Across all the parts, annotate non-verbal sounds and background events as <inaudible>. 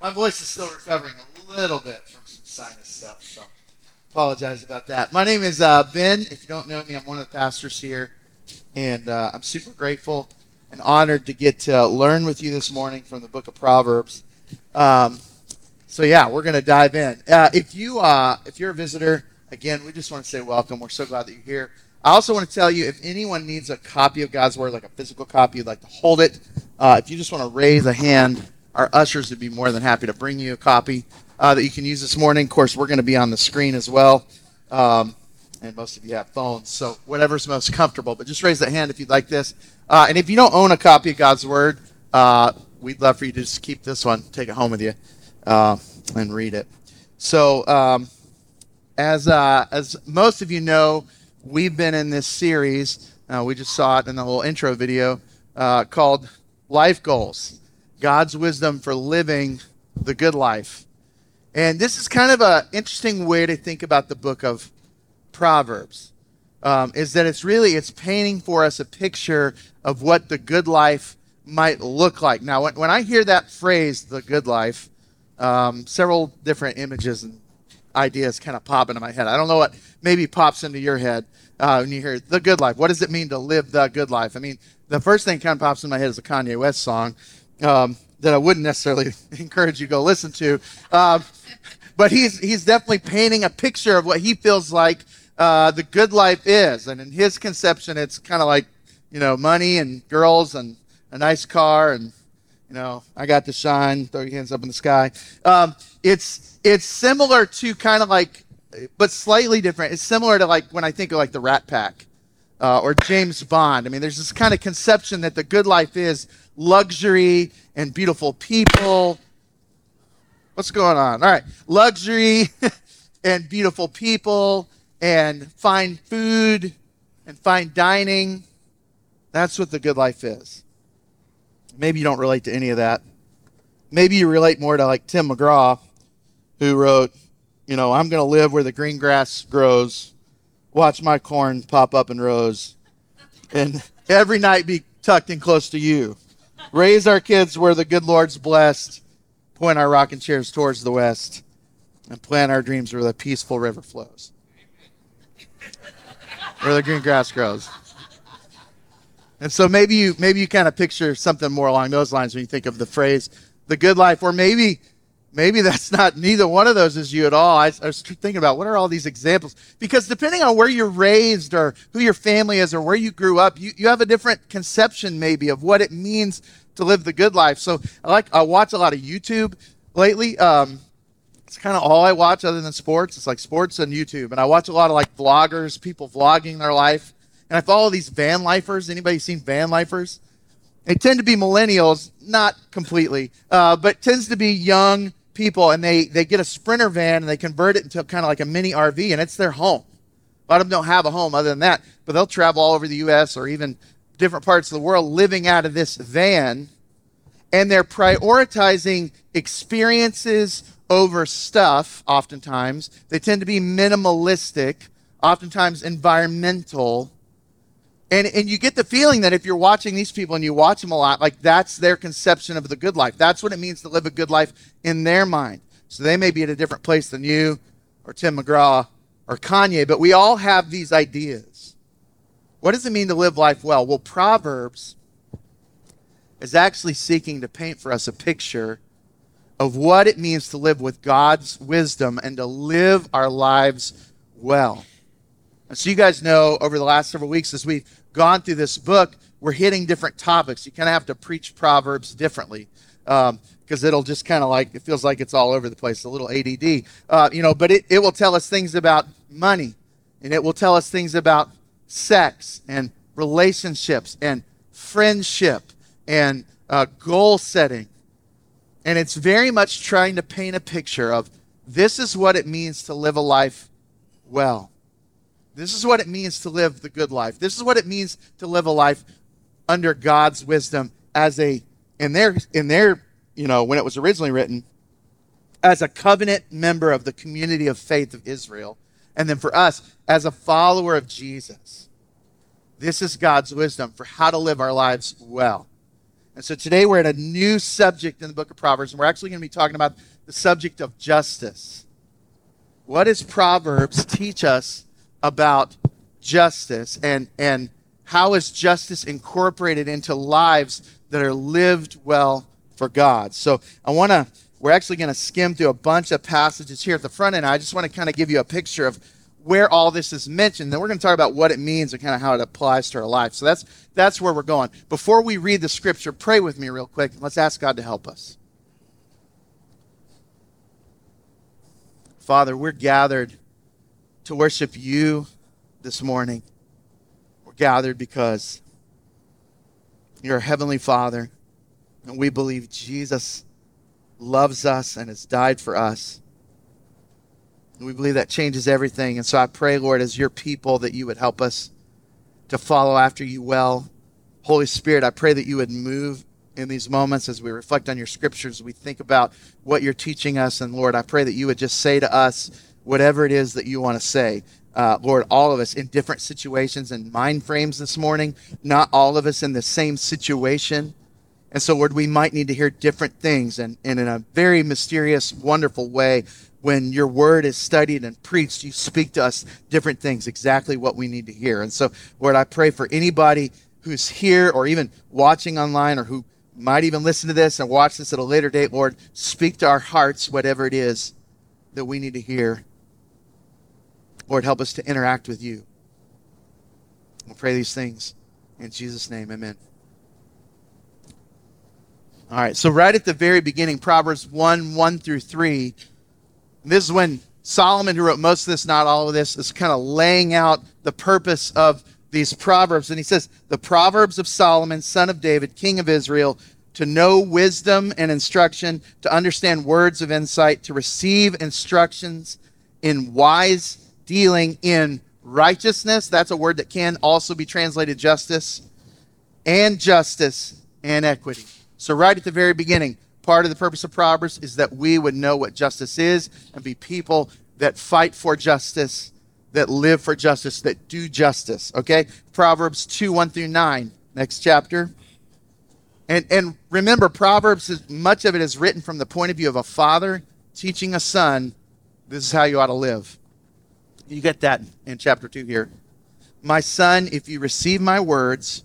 My voice is still recovering a little bit from some sinus stuff, so apologize about that. My name is uh, Ben. If you don't know me, I'm one of the pastors here, and uh, I'm super grateful and honored to get to learn with you this morning from the book of Proverbs. Um, so yeah, we're going to dive in. Uh, if you uh, if you're a visitor, again, we just want to say welcome. We're so glad that you're here. I also want to tell you if anyone needs a copy of God's Word, like a physical copy, you'd like to hold it. Uh, if you just want to raise a hand, our ushers would be more than happy to bring you a copy uh, that you can use this morning. Of course, we're going to be on the screen as well. Um, and most of you have phones, so whatever's most comfortable. But just raise that hand if you'd like this. Uh, and if you don't own a copy of God's Word, uh, we'd love for you to just keep this one, take it home with you, uh, and read it. So, um, as uh, as most of you know, we've been in this series. Uh, we just saw it in the little intro video called "Life Goals: God's Wisdom for Living the Good Life." And this is kind of an interesting way to think about the book of Proverbs. Um, is that it's really it's painting for us a picture of what the good life might look like. Now, when, when I hear that phrase, the good life, um, several different images and ideas kind of pop into my head. I don't know what maybe pops into your head uh, when you hear the good life. What does it mean to live the good life? I mean, the first thing kind of pops in my head is a Kanye West song um, that I wouldn't necessarily <laughs> encourage you to go listen to. Um, but he's he's definitely painting a picture of what he feels like uh, the good life is, and in his conception, it's kind of like you know money and girls and a nice car and you know I got to shine. Throw your hands up in the sky. Um, it's it's similar to kind of like, but slightly different. It's similar to like when I think of like the Rat Pack. Uh, or James Bond. I mean, there's this kind of conception that the good life is luxury and beautiful people What's going on? All right. Luxury <laughs> and beautiful people and fine food and fine dining. That's what the good life is. Maybe you don't relate to any of that. Maybe you relate more to like Tim McGraw, who wrote, you know, I'm going to live where the green grass grows, watch my corn pop up in rows, and every night be tucked in close to you. Raise our kids where the good Lord's blessed point our rocking chairs towards the west, and plant our dreams where the peaceful river flows, where the green grass grows. And so maybe you maybe you kind of picture something more along those lines when you think of the phrase "the good life," or maybe maybe that's not neither one of those is you at all. I, I, was thinking about what are all these examples because depending on where you're raised or who your family is or where you grew up, you, you have a different conception maybe of what it means to live the good life. So I like I watch a lot of YouTube lately. Um, it's kind of all I watch other than sports. It's like sports and YouTube, and I watch a lot of like vloggers, people vlogging their life, and I follow these van lifers. Anybody seen van lifers? They tend to be millennials, not completely, uh, but tends to be young people, and they they get a sprinter van and they convert it into kind of like a mini RV, and it's their home. A lot of them don't have a home other than that, but they'll travel all over the U.S. or even different parts of the world living out of this van, and they're prioritizing experiences over stuff, oftentimes. They tend to be minimalistic, oftentimes environmental. And, and you get the feeling that if you're watching these people and you watch them a lot, like that's their conception of the good life. That's what it means to live a good life in their mind. So they may be at a different place than you or Tim McGraw or Kanye, but we all have these ideas. What does it mean to live life well? Well, Proverbs is actually seeking to paint for us a picture of what it means to live with God's wisdom and to live our lives well. So, you guys know over the last several weeks, as we've gone through this book, we're hitting different topics. You kind of have to preach Proverbs differently because um, it'll just kind of like, it feels like it's all over the place, a little ADD. Uh, you know, but it, it will tell us things about money, and it will tell us things about sex and relationships and friendship and uh, goal setting. And it's very much trying to paint a picture of this is what it means to live a life well. This is what it means to live the good life. This is what it means to live a life under God's wisdom as a in their in their you know when it was originally written as a covenant member of the community of faith of Israel and then for us as a follower of Jesus. This is God's wisdom for how to live our lives well. And so today we're at a new subject in the book of Proverbs, and we're actually going to be talking about the subject of justice. What does Proverbs teach us about justice and, and how is justice incorporated into lives that are lived well for God? So I want to, we're actually going to skim through a bunch of passages here at the front end. I just want to kind of give you a picture of where all this is mentioned. Then we're going to talk about what it means and kind of how it applies to our life. So that's that's where we're going. Before we read the scripture, pray with me real quick. Let's ask God to help us. Father, we're gathered to worship you this morning. We're gathered because you're a heavenly Father, and we believe Jesus loves us and has died for us. We believe that changes everything. And so I pray, Lord, as your people, that you would help us to follow after you well. Holy Spirit, I pray that you would move in these moments as we reflect on your scriptures, we think about what you're teaching us. And Lord, I pray that you would just say to us whatever it is that you want to say. Uh, Lord, all of us in different situations and mind frames this morning, not all of us in the same situation. And so, Lord, we might need to hear different things and, and in a very mysterious, wonderful way when your word is studied and preached, you speak to us different things, exactly what we need to hear. And so, Lord, I pray for anybody who's here or even watching online or who might even listen to this and watch this at a later date, Lord, speak to our hearts, whatever it is that we need to hear. Lord, help us to interact with you. We'll pray these things in Jesus' name. Amen. All right, so right at the very beginning, Proverbs 1 1 through 3 this is when Solomon, who wrote most of this, not all of this, is kind of laying out the purpose of these proverbs. And he says, The Proverbs of Solomon, son of David, king of Israel, to know wisdom and instruction, to understand words of insight, to receive instructions in wise dealing in righteousness. That's a word that can also be translated justice, and justice and equity. So, right at the very beginning, Part of the purpose of Proverbs is that we would know what justice is and be people that fight for justice, that live for justice, that do justice. Okay? Proverbs 2 1 through 9, next chapter. And, and remember, Proverbs, is, much of it is written from the point of view of a father teaching a son, this is how you ought to live. You get that in chapter 2 here. My son, if you receive my words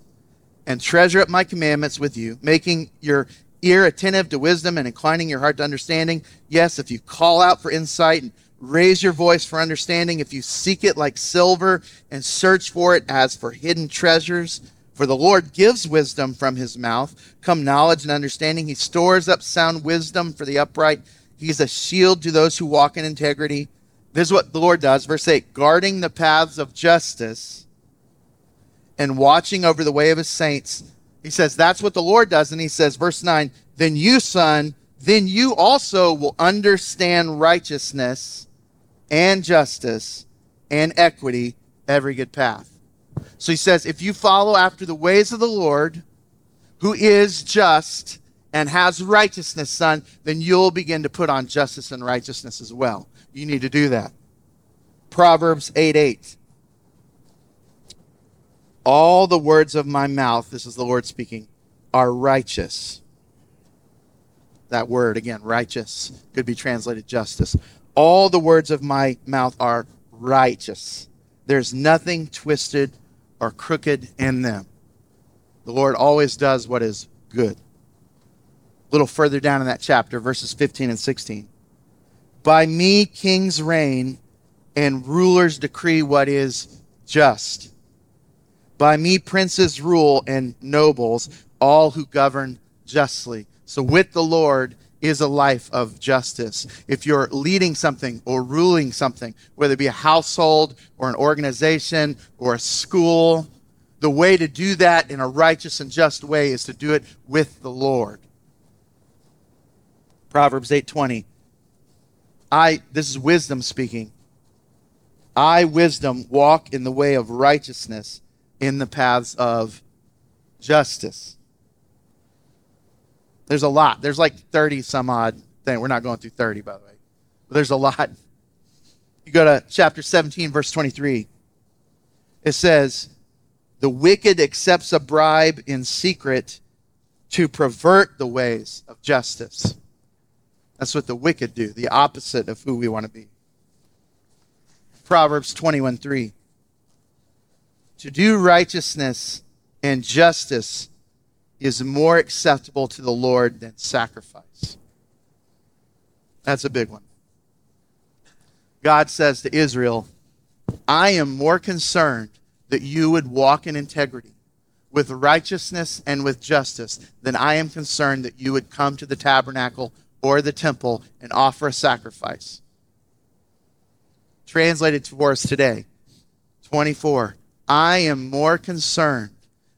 and treasure up my commandments with you, making your ear attentive to wisdom and inclining your heart to understanding. Yes, if you call out for insight and raise your voice for understanding, if you seek it like silver and search for it as for hidden treasures, for the Lord gives wisdom from his mouth. Come knowledge and understanding. He stores up sound wisdom for the upright. He's a shield to those who walk in integrity. This is what the Lord does. Verse 8 guarding the paths of justice and watching over the way of his saints. He says, That's what the Lord does. And he says, verse 9, Then you, son, then you also will understand righteousness and justice and equity, every good path. So he says, If you follow after the ways of the Lord, who is just and has righteousness, son, then you'll begin to put on justice and righteousness as well. You need to do that. Proverbs 8 8. All the words of my mouth, this is the Lord speaking, are righteous. That word, again, righteous, could be translated justice. All the words of my mouth are righteous. There's nothing twisted or crooked in them. The Lord always does what is good. A little further down in that chapter, verses 15 and 16. By me kings reign and rulers decree what is just. By me princes rule and nobles, all who govern justly. So with the Lord is a life of justice. If you're leading something or ruling something, whether it be a household or an organization or a school, the way to do that in a righteous and just way is to do it with the Lord. Proverbs 8:20. I this is wisdom speaking. I wisdom walk in the way of righteousness in the paths of justice. There's a lot. There's like 30 some odd thing. We're not going through 30, by the way. But there's a lot. You go to chapter 17, verse 23. It says, The wicked accepts a bribe in secret to pervert the ways of justice. That's what the wicked do, the opposite of who we want to be. Proverbs 21 3. To do righteousness and justice is more acceptable to the Lord than sacrifice. That's a big one. God says to Israel, I am more concerned that you would walk in integrity with righteousness and with justice than I am concerned that you would come to the tabernacle or the temple and offer a sacrifice. Translated for us today, 24. I am more concerned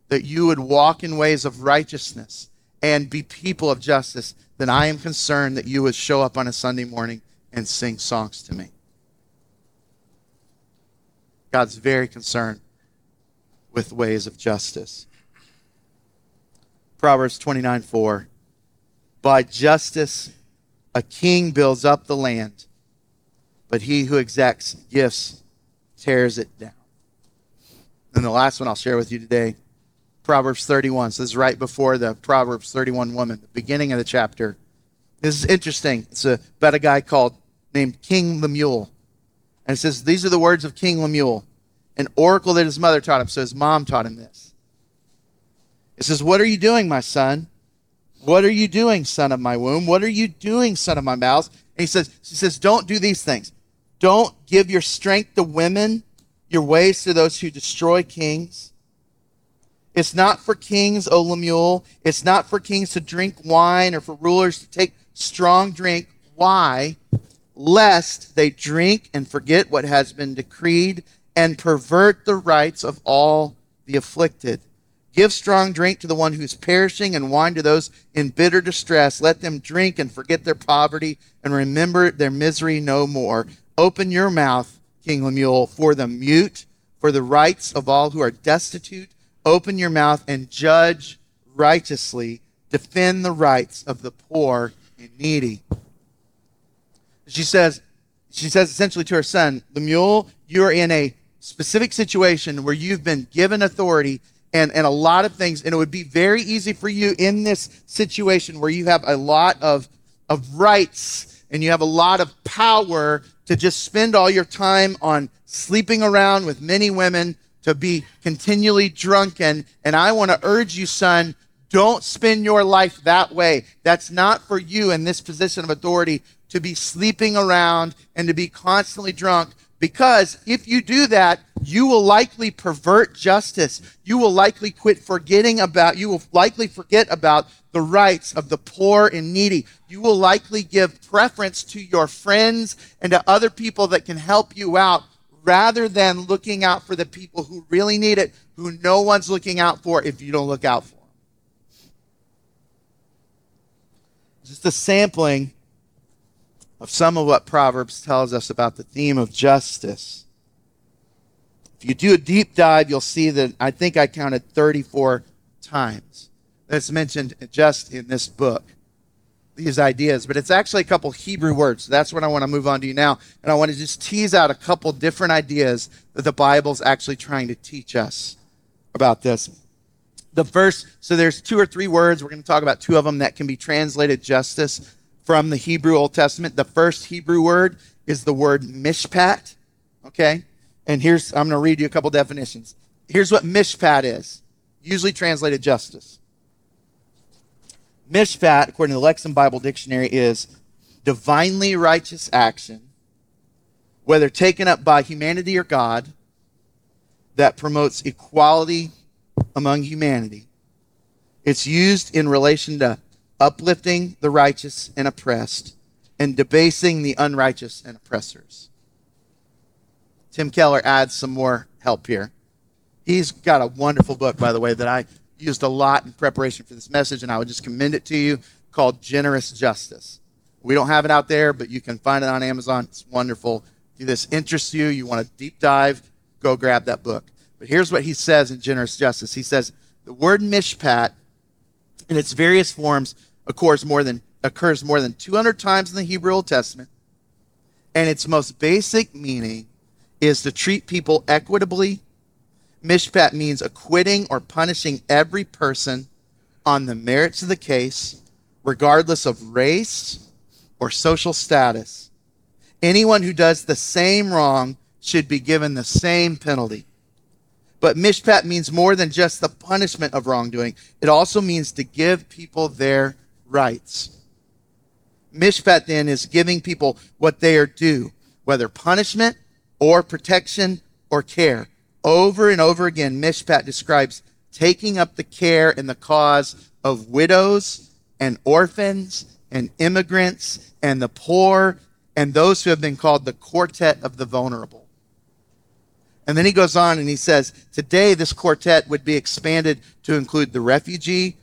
that you would walk in ways of righteousness and be people of justice than I am concerned that you would show up on a Sunday morning and sing songs to me. God's very concerned with ways of justice. Proverbs 29 4. By justice, a king builds up the land, but he who exacts gifts tears it down. And the last one I'll share with you today, Proverbs 31. So this is right before the Proverbs 31 woman, the beginning of the chapter. This is interesting. It's about a guy called named King Lemuel. And it says, These are the words of King Lemuel, an oracle that his mother taught him. So his mom taught him this. It says, What are you doing, my son? What are you doing, son of my womb? What are you doing, son of my mouth? And he says, She says, Don't do these things. Don't give your strength to women, your ways to those who destroy kings. It's not for kings, O Lemuel. It's not for kings to drink wine or for rulers to take strong drink. Why? lest they drink and forget what has been decreed and pervert the rights of all the afflicted. Give strong drink to the one who is perishing and wine to those in bitter distress. Let them drink and forget their poverty and remember their misery no more. Open your mouth, King Lemuel, for the mute, for the rights of all who are destitute. Open your mouth and judge righteously. Defend the rights of the poor and needy she says, she says essentially to her son, Lemuel, you're in a specific situation where you've been given authority and, and a lot of things, and it would be very easy for you in this situation where you have a lot of, of rights and you have a lot of power to just spend all your time on sleeping around with many women, to be continually drunken. And I want to urge you, son, don't spend your life that way. That's not for you in this position of authority to be sleeping around and to be constantly drunk because if you do that, you will likely pervert justice. You will likely quit forgetting about, you will likely forget about the rights of the poor and needy. You will likely give preference to your friends and to other people that can help you out rather than looking out for the people who really need it, who no one's looking out for if you don't look out for them. Just a sampling of some of what Proverbs tells us about the theme of justice. If you do a deep dive, you'll see that I think I counted 34 times that's mentioned just in this book, these ideas. But it's actually a couple Hebrew words. That's what I want to move on to you now. And I want to just tease out a couple different ideas that the Bible's actually trying to teach us about this. The first, so there's two or three words. We're going to talk about two of them that can be translated justice from the Hebrew Old Testament. The first Hebrew word is the word mishpat. Okay? And here's, I'm going to read you a couple definitions. Here's what mishpat is, usually translated justice. Mishpat, according to the Lexham Bible Dictionary, is divinely righteous action, whether taken up by humanity or God, that promotes equality among humanity. It's used in relation to uplifting the righteous and oppressed, and debasing the unrighteous and oppressors. Tim Keller adds some more help here. He's got a wonderful book, by the way, that I used a lot in preparation for this message, and I would just commend it to you called Generous Justice. We don't have it out there, but you can find it on Amazon. It's wonderful. If this interests you, you want a deep dive, go grab that book. But here's what he says in Generous Justice. He says, the word mishpat in its various forms occurs more than occurs more than 200 times in the Hebrew Old Testament. And its most basic meaning is to treat people equitably. Mishpat means acquitting or punishing every person on the merits of the case, regardless of race or social status. Anyone who does the same wrong should be given the same penalty. But mishpat means more than just the punishment of wrongdoing. It also means to give people their rights. Mishpat then is giving people what they are due, whether punishment or protection or care. Over and over again, Mishpat describes taking up the care and the cause of widows and orphans and immigrants and the poor and those who have been called the quartet of the vulnerable. And then he goes on and he says, today this quartet would be expanded to include the refugee,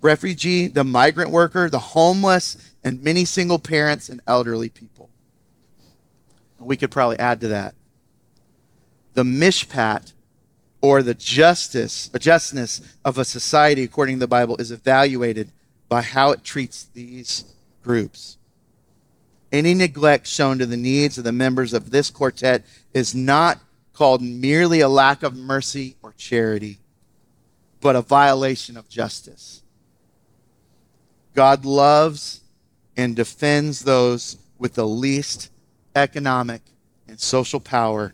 refugee, the migrant worker, the homeless, and many single parents and elderly people. We could probably add to that. The mishpat or the justice, the justness of a society according to the Bible is evaluated by how it treats these groups. Any neglect shown to the needs of the members of this quartet is not called merely a lack of mercy or charity, but a violation of justice. God loves and defends those with the least economic and social power,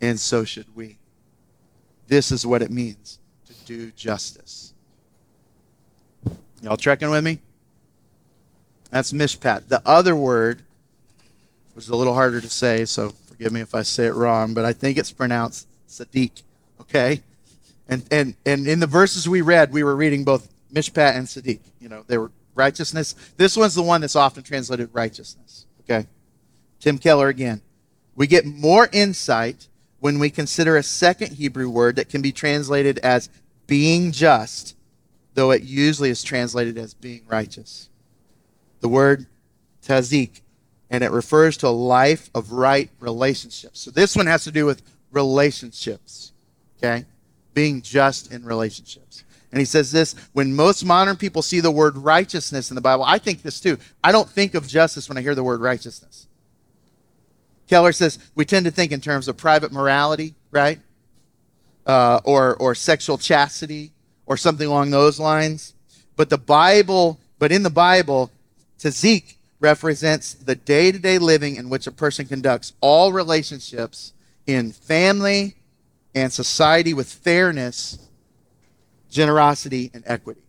and so should we. This is what it means to do justice. Y'all trekking with me? That's mishpat. The other word was a little harder to say, so forgive me if I say it wrong, but I think it's pronounced Sadiq. Okay? And and and in the verses we read, we were reading both mishpat and Sadiq. You know, they were righteousness. This one's the one that's often translated righteousness. Okay? Tim Keller again. We get more insight when we consider a second Hebrew word that can be translated as being just, though it usually is translated as being righteous. The word tazik, and it refers to a life of right relationships. So this one has to do with relationships, okay? Being just in relationships. And he says this when most modern people see the word righteousness in the Bible, I think this too. I don't think of justice when I hear the word righteousness. Keller says we tend to think in terms of private morality, right? Uh, or, or sexual chastity or something along those lines. But the Bible, but in the Bible, Tazik represents the day to day living in which a person conducts all relationships in family and society with fairness, generosity, and equity.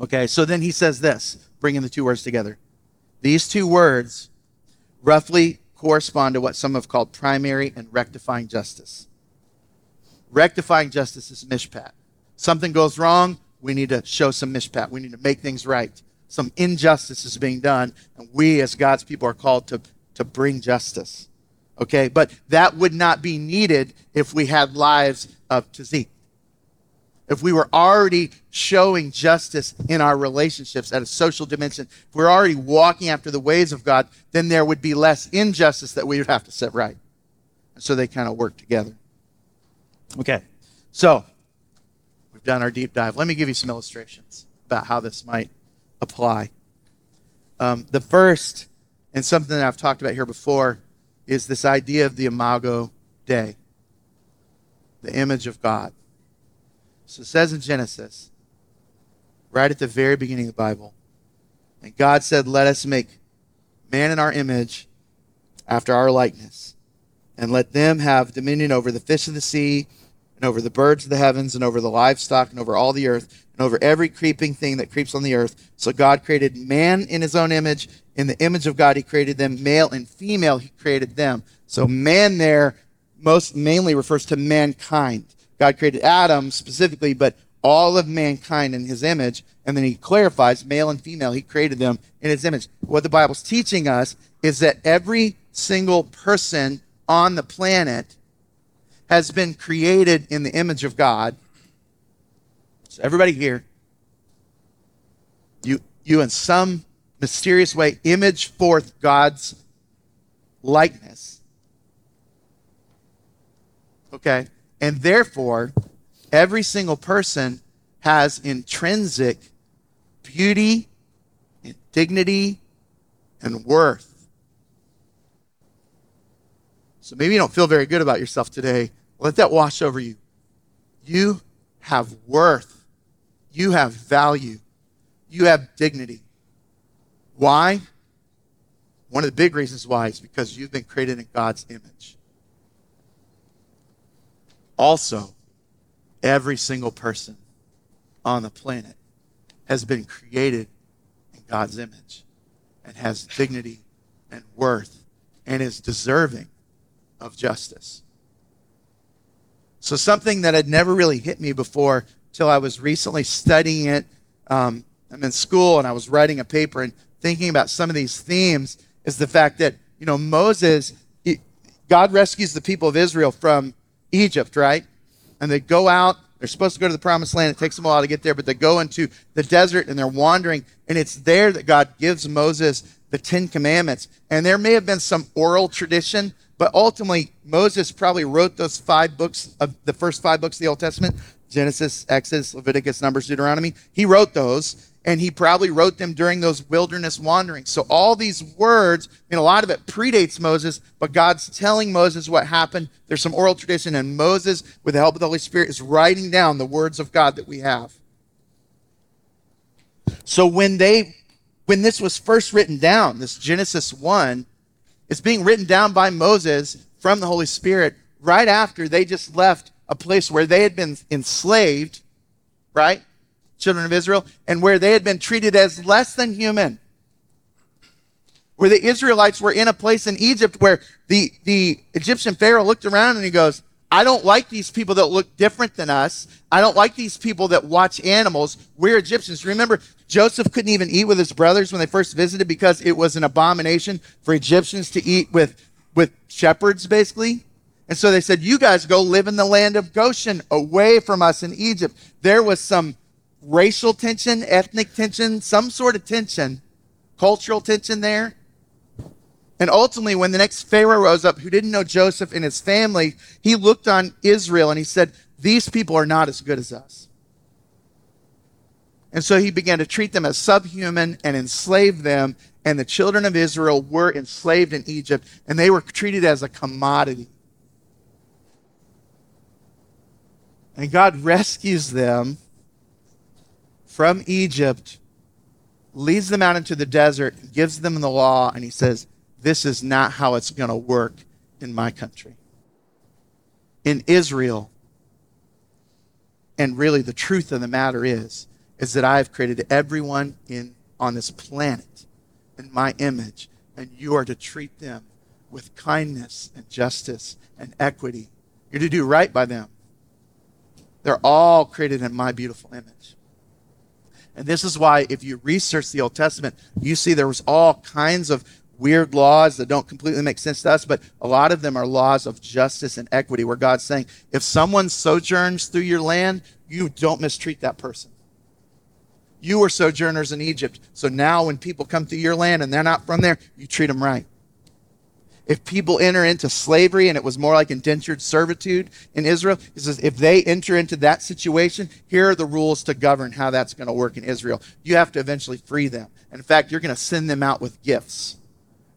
Okay, so then he says this, bringing the two words together. These two words roughly correspond to what some have called primary and rectifying justice. Rectifying justice is mishpat. Something goes wrong, we need to show some mishpat. We need to make things right. Some injustice is being done, and we as God's people are called to, to bring justice. Okay, but that would not be needed if we had lives of tazik if we were already showing justice in our relationships at a social dimension, if we're already walking after the ways of God, then there would be less injustice that we would have to set right. And so they kind of work together. Okay, so we've done our deep dive. Let me give you some illustrations about how this might apply. Um, the first, and something that I've talked about here before, is this idea of the Imago Dei, the image of God. So it says in Genesis, right at the very beginning of the Bible, and God said, Let us make man in our image after our likeness, and let them have dominion over the fish of the sea, and over the birds of the heavens, and over the livestock, and over all the earth, and over every creeping thing that creeps on the earth. So God created man in his own image. In the image of God, he created them. Male and female, he created them. So man there most mainly refers to mankind. God created Adam specifically, but all of mankind in his image. And then he clarifies male and female, he created them in his image. What the Bible's teaching us is that every single person on the planet has been created in the image of God. So everybody here, you you in some mysterious way image forth God's likeness. Okay? And therefore, every single person has intrinsic beauty and dignity and worth. So maybe you don't feel very good about yourself today. Let that wash over you. You have worth. You have value. You have dignity. Why? One of the big reasons why is because you've been created in God's image. Also, every single person on the planet has been created in God's image and has dignity and worth and is deserving of justice. So, something that had never really hit me before till I was recently studying it. Um, I'm in school and I was writing a paper and thinking about some of these themes is the fact that, you know, Moses, he, God rescues the people of Israel from Egypt, right? And they go out. They're supposed to go to the promised land. It takes them a while to get there, but they go into the desert and they're wandering. And it's there that God gives Moses the Ten Commandments. And there may have been some oral tradition, but ultimately, Moses probably wrote those five books of the first five books of the Old Testament Genesis, Exodus, Leviticus, Numbers, Deuteronomy. He wrote those and he probably wrote them during those wilderness wanderings. So all these words, and a lot of it predates Moses, but God's telling Moses what happened. There's some oral tradition, and Moses, with the help of the Holy Spirit, is writing down the words of God that we have. So when they when this was first written down, this Genesis 1, it's being written down by Moses from the Holy Spirit right after they just left a place where they had been enslaved, right? Children of Israel, and where they had been treated as less than human. Where the Israelites were in a place in Egypt where the, the Egyptian Pharaoh looked around and he goes, I don't like these people that look different than us. I don't like these people that watch animals. We're Egyptians. Remember, Joseph couldn't even eat with his brothers when they first visited because it was an abomination for Egyptians to eat with, with shepherds, basically. And so they said, You guys go live in the land of Goshen away from us in Egypt. There was some racial tension, ethnic tension, some sort of tension, cultural tension there. And ultimately, when the next Pharaoh rose up who didn't know Joseph and his family, he looked on Israel and he said, These people are not as good as us. And so he began to treat them as subhuman and enslave them. And the children of Israel were enslaved in Egypt and they were treated as a commodity. And God rescues them from Egypt, leads them out into the desert, gives them the law, and he says, This is not how it's going to work in my country. In Israel, and really the truth of the matter is, is that I have created everyone in on this planet in my image, and you are to treat them with kindness and justice and equity. You're to do right by them. They're all created in my beautiful image. And this is why, if you research the Old Testament, you see there was all kinds of weird laws that don't completely make sense to us, but a lot of them are laws of justice and equity, where God's saying, if someone sojourns through your land, you don't mistreat that person. You were sojourners in Egypt, so now when people come through your land and they're not from there, you treat them right if people enter into slavery and it was more like indentured servitude in Israel, he says if they enter into that situation, here are the rules to govern how that's going to work in Israel. You have to eventually free them. And in fact, you're going to send them out with gifts.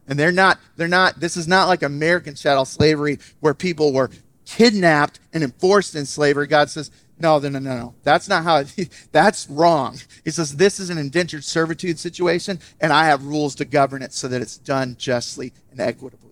And they're not, they're not, this is not like American chattel slavery where people were kidnapped and enforced in slavery. God says, no, no, no, no. That's not how it, <laughs> that's wrong. He says, this is an indentured servitude situation, and I have rules to govern it so that it's done justly and equitably.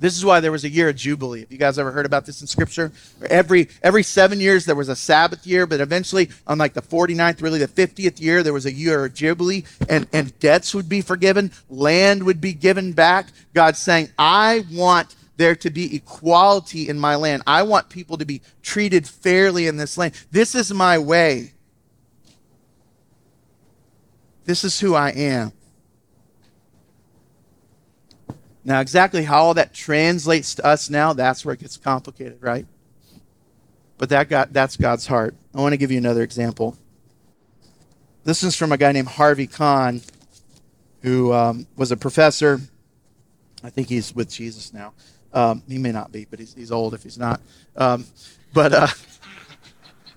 This is why there was a year of Jubilee. Have you guys ever heard about this in Scripture? Every, every seven years there was a Sabbath year, but eventually on like the 49th, really the 50th year, there was a year of Jubilee and, and debts would be forgiven. Land would be given back. God's saying, I want there to be equality in my land. I want people to be treated fairly in this land. This is my way. This is who I am. Now, exactly how all that translates to us now, that's where it gets complicated, right? But that got, that's God's heart. I want to give you another example. This is from a guy named Harvie Conn, who um, was a professor. I think he's with Jesus now. Um, he may not be, but he's, he's old if he's not. Um, but uh,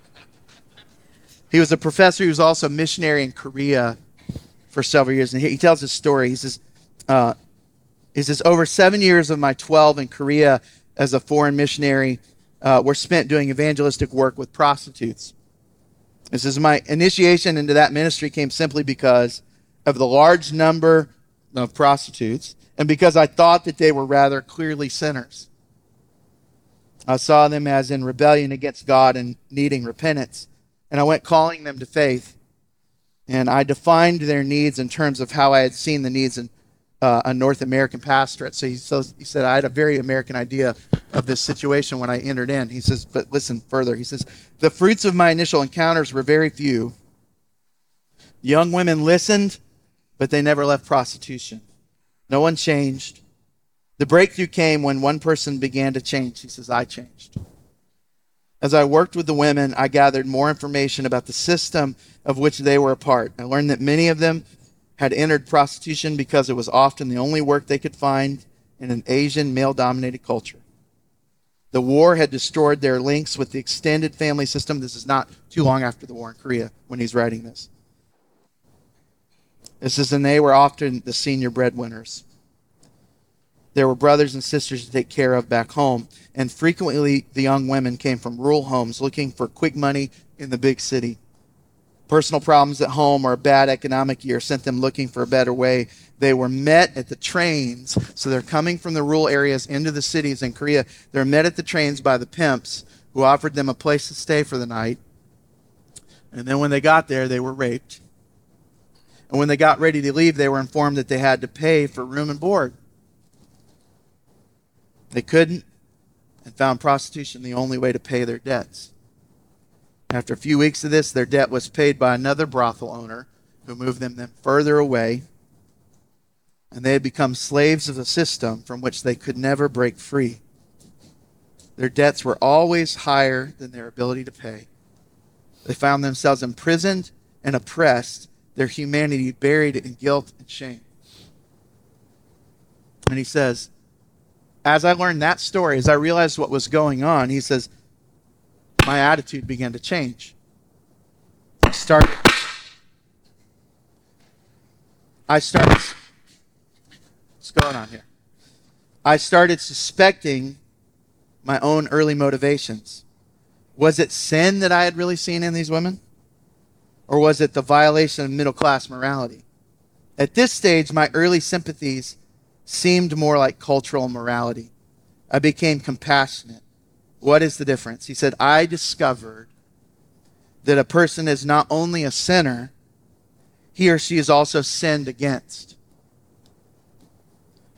<laughs> he was a professor. He was also a missionary in Korea for several years. And he, he tells his story. He says, uh, he says, Over seven years of my 12 in Korea as a foreign missionary uh, were spent doing evangelistic work with prostitutes. This is my initiation into that ministry came simply because of the large number of prostitutes and because I thought that they were rather clearly sinners. I saw them as in rebellion against God and needing repentance. And I went calling them to faith. And I defined their needs in terms of how I had seen the needs in uh, a North American pastorate. So he, so he said, I had a very American idea of this situation when I entered in. He says, but listen further. He says, the fruits of my initial encounters were very few. Young women listened, but they never left prostitution. No one changed. The breakthrough came when one person began to change. He says, I changed. As I worked with the women, I gathered more information about the system of which they were a part. I learned that many of them had entered prostitution because it was often the only work they could find in an Asian male dominated culture. The war had destroyed their links with the extended family system. This is not too long after the war in Korea when he's writing this. This is, and they were often the senior breadwinners. There were brothers and sisters to take care of back home, and frequently the young women came from rural homes looking for quick money in the big city. Personal problems at home or a bad economic year sent them looking for a better way. They were met at the trains, so they're coming from the rural areas into the cities in Korea. They're met at the trains by the pimps who offered them a place to stay for the night. And then when they got there, they were raped and when they got ready to leave, they were informed that they had to pay for room and board. They couldn't and found prostitution the only way to pay their debts. After a few weeks of this, their debt was paid by another brothel owner who moved them then further away. And they had become slaves of a system from which they could never break free. Their debts were always higher than their ability to pay. They found themselves imprisoned and oppressed their humanity buried in guilt and shame. And he says, as I learned that story, as I realized what was going on, he says, my attitude began to change. I started. I started. What's going on here? I started suspecting my own early motivations. Was it sin that I had really seen in these women? Or was it the violation of middle class morality? At this stage, my early sympathies seemed more like cultural morality. I became compassionate. What is the difference? He said, I discovered that a person is not only a sinner, he or she is also sinned against.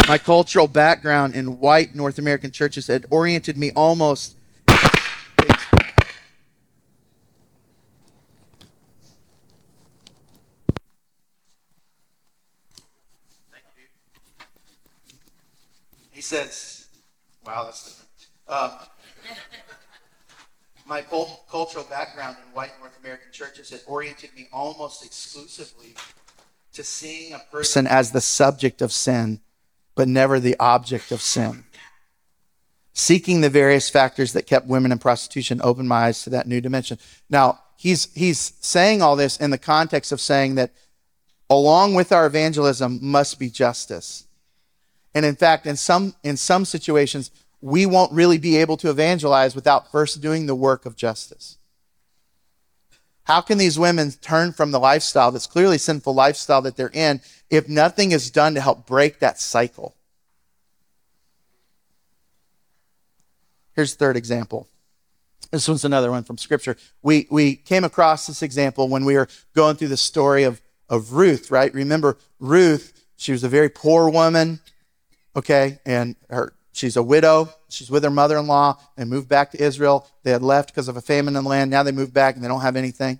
My cultural background in white North American churches had oriented me almost He says, wow, that's different. Um, my cultural background in white North American churches had oriented me almost exclusively to seeing a person as the subject of sin, but never the object of sin. Seeking the various factors that kept women in prostitution opened my eyes to that new dimension. Now, he's, he's saying all this in the context of saying that along with our evangelism must be justice. And in fact, in some, in some situations, we won't really be able to evangelize without first doing the work of justice. How can these women turn from the lifestyle that's clearly sinful lifestyle that they're in if nothing is done to help break that cycle? Here's the third example. This one's another one from Scripture. We, we came across this example when we were going through the story of, of Ruth, right? Remember, Ruth, she was a very poor woman okay, and her she's a widow. She's with her mother-in-law. They moved back to Israel. They had left because of a famine in the land. Now they moved back and they don't have anything.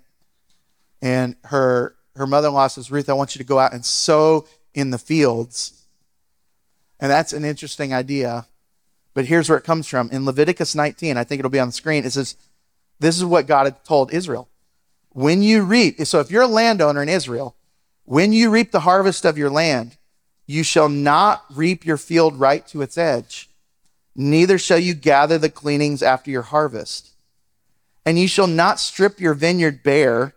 And her her mother-in-law says, Ruth, I want you to go out and sow in the fields. And that's an interesting idea. But here's where it comes from. In Leviticus 19, I think it'll be on the screen, it says, This is what God had told Israel. When you reap, so if you're a landowner in Israel, when you reap the harvest of your land, you shall not reap your field right to its edge, neither shall you gather the gleanings after your harvest. And you shall not strip your vineyard bare,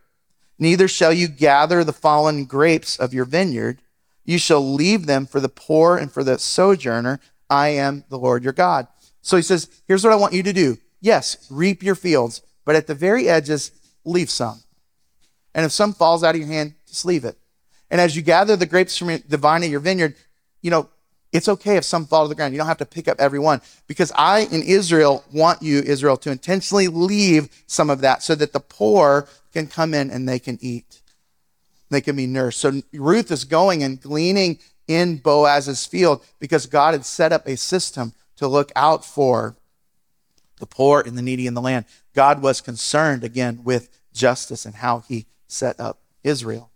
neither shall you gather the fallen grapes of your vineyard. You shall leave them for the poor and for the sojourner. I am the Lord your God. So he says, Here's what I want you to do. Yes, reap your fields, but at the very edges, leave some. And if some falls out of your hand, just leave it. And as you gather the grapes from the vine of your vineyard, you know, it's okay if some fall to the ground. You don't have to pick up every one because I in Israel want you, Israel, to intentionally leave some of that so that the poor can come in and they can eat. They can be nursed. So Ruth is going and gleaning in Boaz's field because God had set up a system to look out for the poor and the needy in the land. God was concerned again with justice and how he set up Israel.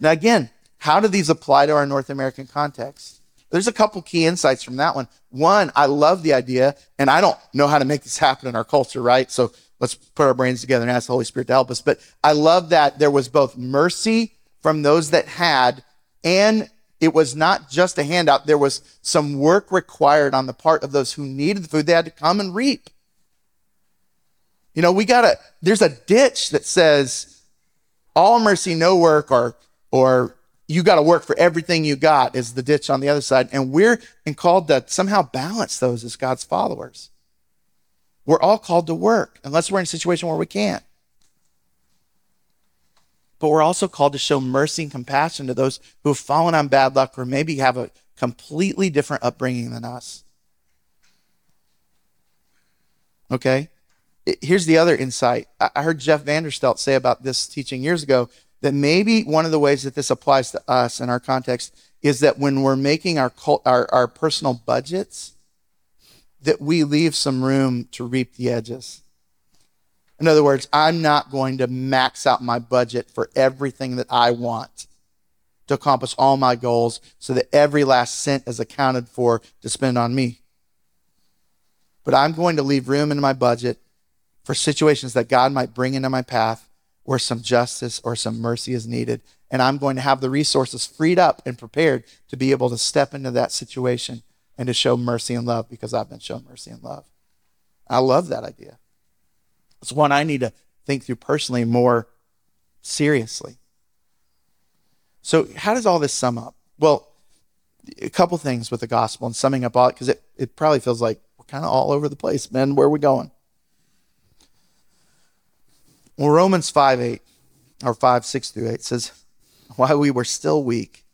Now, again, how do these apply to our North American context? There's a couple key insights from that one. One, I love the idea, and I don't know how to make this happen in our culture, right? So let's put our brains together and ask the Holy Spirit to help us. But I love that there was both mercy from those that had, and it was not just a handout. There was some work required on the part of those who needed the food. They had to come and reap. You know, we got to, there's a ditch that says all mercy, no work, or, or you got to work for everything you got is the ditch on the other side. And we're called to somehow balance those as God's followers. We're all called to work unless we're in a situation where we can't. But we're also called to show mercy and compassion to those who have fallen on bad luck or maybe have a completely different upbringing than us. Okay? Here's the other insight. I heard Jeff Vanderstelt say about this teaching years ago that maybe one of the ways that this applies to us in our context is that when we're making our, our, our personal budgets, that we leave some room to reap the edges. In other words, I'm not going to max out my budget for everything that I want to accomplish all my goals so that every last cent is accounted for to spend on me. But I'm going to leave room in my budget for situations that God might bring into my path where some justice or some mercy is needed. And I'm going to have the resources freed up and prepared to be able to step into that situation and to show mercy and love because I've been shown mercy and love. I love that idea. It's one I need to think through personally more seriously. So, how does all this sum up? Well, a couple things with the gospel and summing up all because it, it probably feels like we're kind of all over the place, man. Where are we going? Well, Romans 5 8, or 5 6 through 8 says, While we were still weak,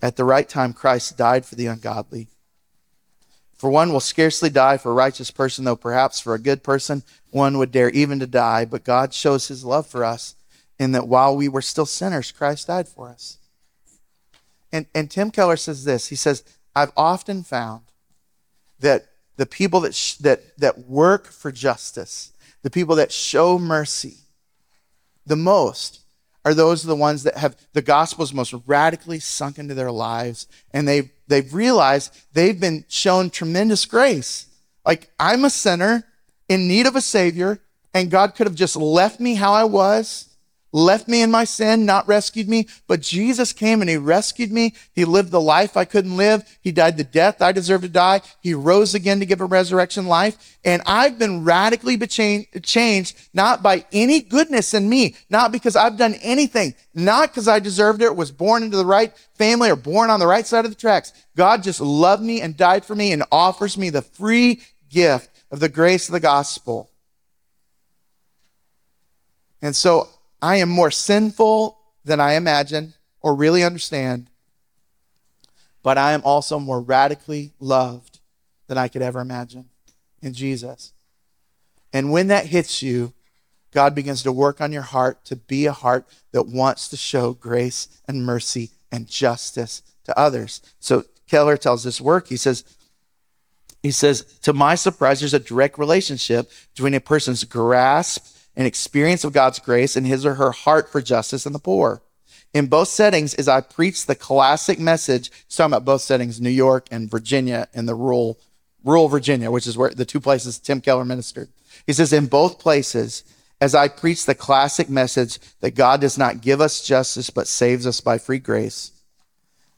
at the right time Christ died for the ungodly. For one will scarcely die for a righteous person, though perhaps for a good person one would dare even to die. But God shows his love for us in that while we were still sinners, Christ died for us. And, and Tim Keller says this He says, I've often found that the people that, sh- that, that work for justice, the people that show mercy the most are those are the ones that have the gospel's most radically sunk into their lives and they've they've realized they've been shown tremendous grace. Like i'm a sinner in need of a savior and god could have just left me how i was left me in my sin, not rescued me, but Jesus came and he rescued me. He lived the life I couldn't live. He died the death I deserved to die. He rose again to give a resurrection life. And I've been radically changed, not by any goodness in me, not because I've done anything, not because I deserved it, was born into the right family or born on the right side of the tracks. God just loved me and died for me and offers me the free gift of the grace of the gospel. And so I am more sinful than I imagine or really understand, but I am also more radically loved than I could ever imagine in Jesus. And when that hits you, God begins to work on your heart to be a heart that wants to show grace and mercy and justice to others. So Keller tells this work. He says, he says, to my surprise, there's a direct relationship between a person's grasp an experience of God's grace and his or her heart for justice and the poor. In both settings, as I preach the classic message, he's talking about both settings, New York and Virginia and the rural, rural Virginia, which is where the two places Tim Keller ministered. He says, in both places, as I preach the classic message that God does not give us justice, but saves us by free grace,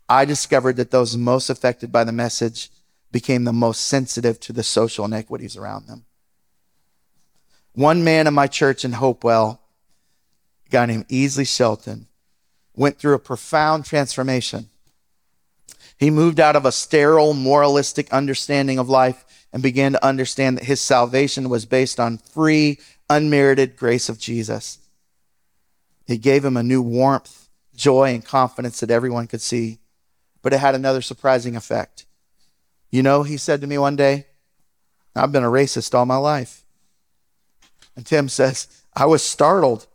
I discovered that those most affected by the message became the most sensitive to the social inequities around them. One man in my church in Hopewell, a guy named Easley Shelton, went through a profound transformation. He moved out of a sterile, moralistic understanding of life and began to understand that his salvation was based on free, unmerited grace of Jesus. He gave him a new warmth, joy, and confidence that everyone could see. But it had another surprising effect. You know, he said to me one day, I've been a racist all my life. And Tim says, I was startled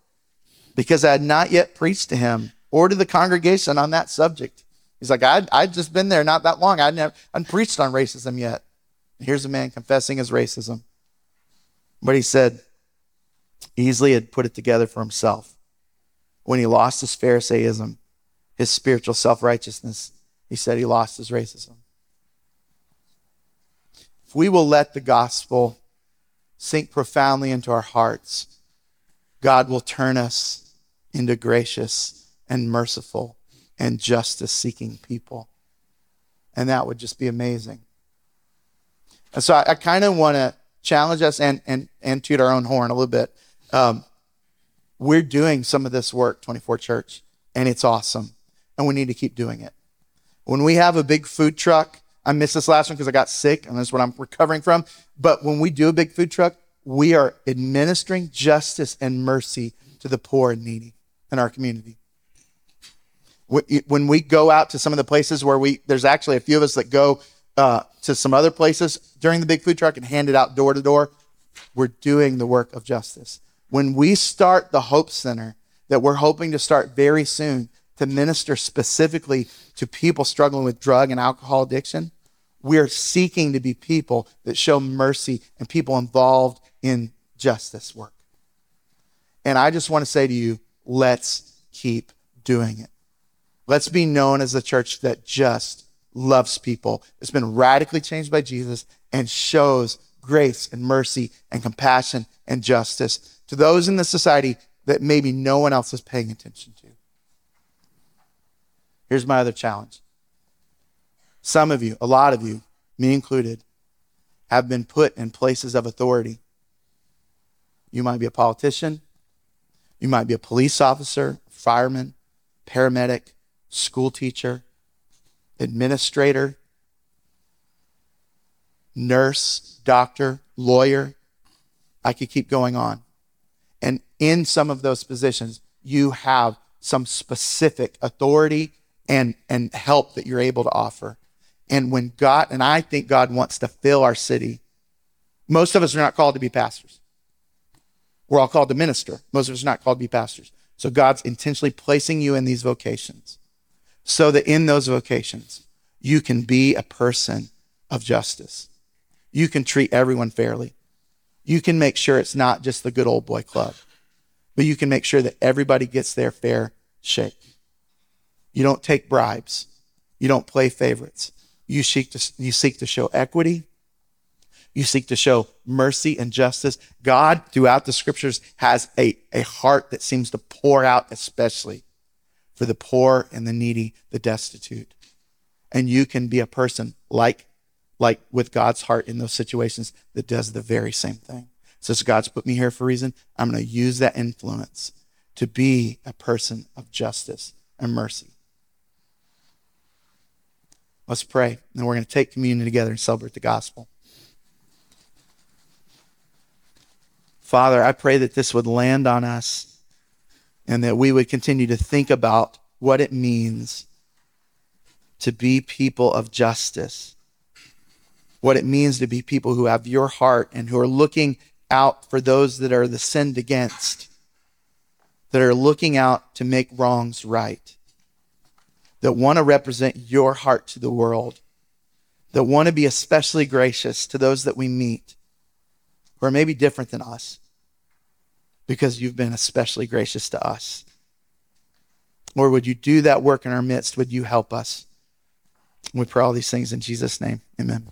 because I had not yet preached to him or to the congregation on that subject. He's like, I'd, I'd just been there not that long. I'd never I'd preached on racism yet. And here's a man confessing his racism. But he said, Easley had put it together for himself. When he lost his Pharisaism, his spiritual self righteousness, he said he lost his racism. If we will let the gospel sink profoundly into our hearts, God will turn us into gracious and merciful and justice seeking people. And that would just be amazing. And so I, I kind of want to challenge us and, and, and toot our own horn a little bit. Um, we're doing some of this work, 24 Church, and it's awesome. And we need to keep doing it. When we have a big food truck I missed this last one because I got sick, and that's what I'm recovering from. But when we do a big food truck, we are administering justice and mercy to the poor and needy in our community. When we go out to some of the places where we, there's actually a few of us that go uh, to some other places during the big food truck and hand it out door to door, we're doing the work of justice. When we start the Hope Center, that we're hoping to start very soon to minister specifically to people struggling with drug and alcohol addiction, we're seeking to be people that show mercy and people involved in justice work. And I just want to say to you, let's keep doing it. Let's be known as the church that just loves people. It's been radically changed by Jesus and shows grace and mercy and compassion and justice to those in the society that maybe no one else is paying attention to. Here's my other challenge some of you, a lot of you, me included, have been put in places of authority. You might be a politician, you might be a police officer, fireman, paramedic, school teacher, administrator, nurse, doctor, lawyer. I could keep going on. And in some of those positions, you have some specific authority and, and help that you're able to offer. And when God, and I think God wants to fill our city, most of us are not called to be pastors. We're all called to minister. Most of us are not called to be pastors. So God's intentionally placing you in these vocations so that in those vocations, you can be a person of justice. You can treat everyone fairly. You can make sure it's not just the good old boy club, but you can make sure that everybody gets their fair shake. You don't take bribes. You don't play favorites. You seek to, you seek to show equity. You seek to show mercy and justice. God, throughout the scriptures, has a, a heart that seems to pour out, especially for the poor and the needy, the destitute. And you can be a person like, like with God's heart in those situations that does the very same thing. So God's put me here for a reason. I'm going to use that influence to be a person of justice and mercy. Let's pray, and we're going to take communion together and celebrate the gospel. Father, I pray that this would land on us and that we would continue to think about what it means to be people of justice, what it means to be people who have your heart and who are looking out for those that are the sinned against, that are looking out to make wrongs right that want to represent your heart to the world, that want to be especially gracious to those that we meet who are maybe different than us because you've been especially gracious to us. Lord, would you do that work in our midst? Would you help us? We pray all these things in Jesus' name. Amen.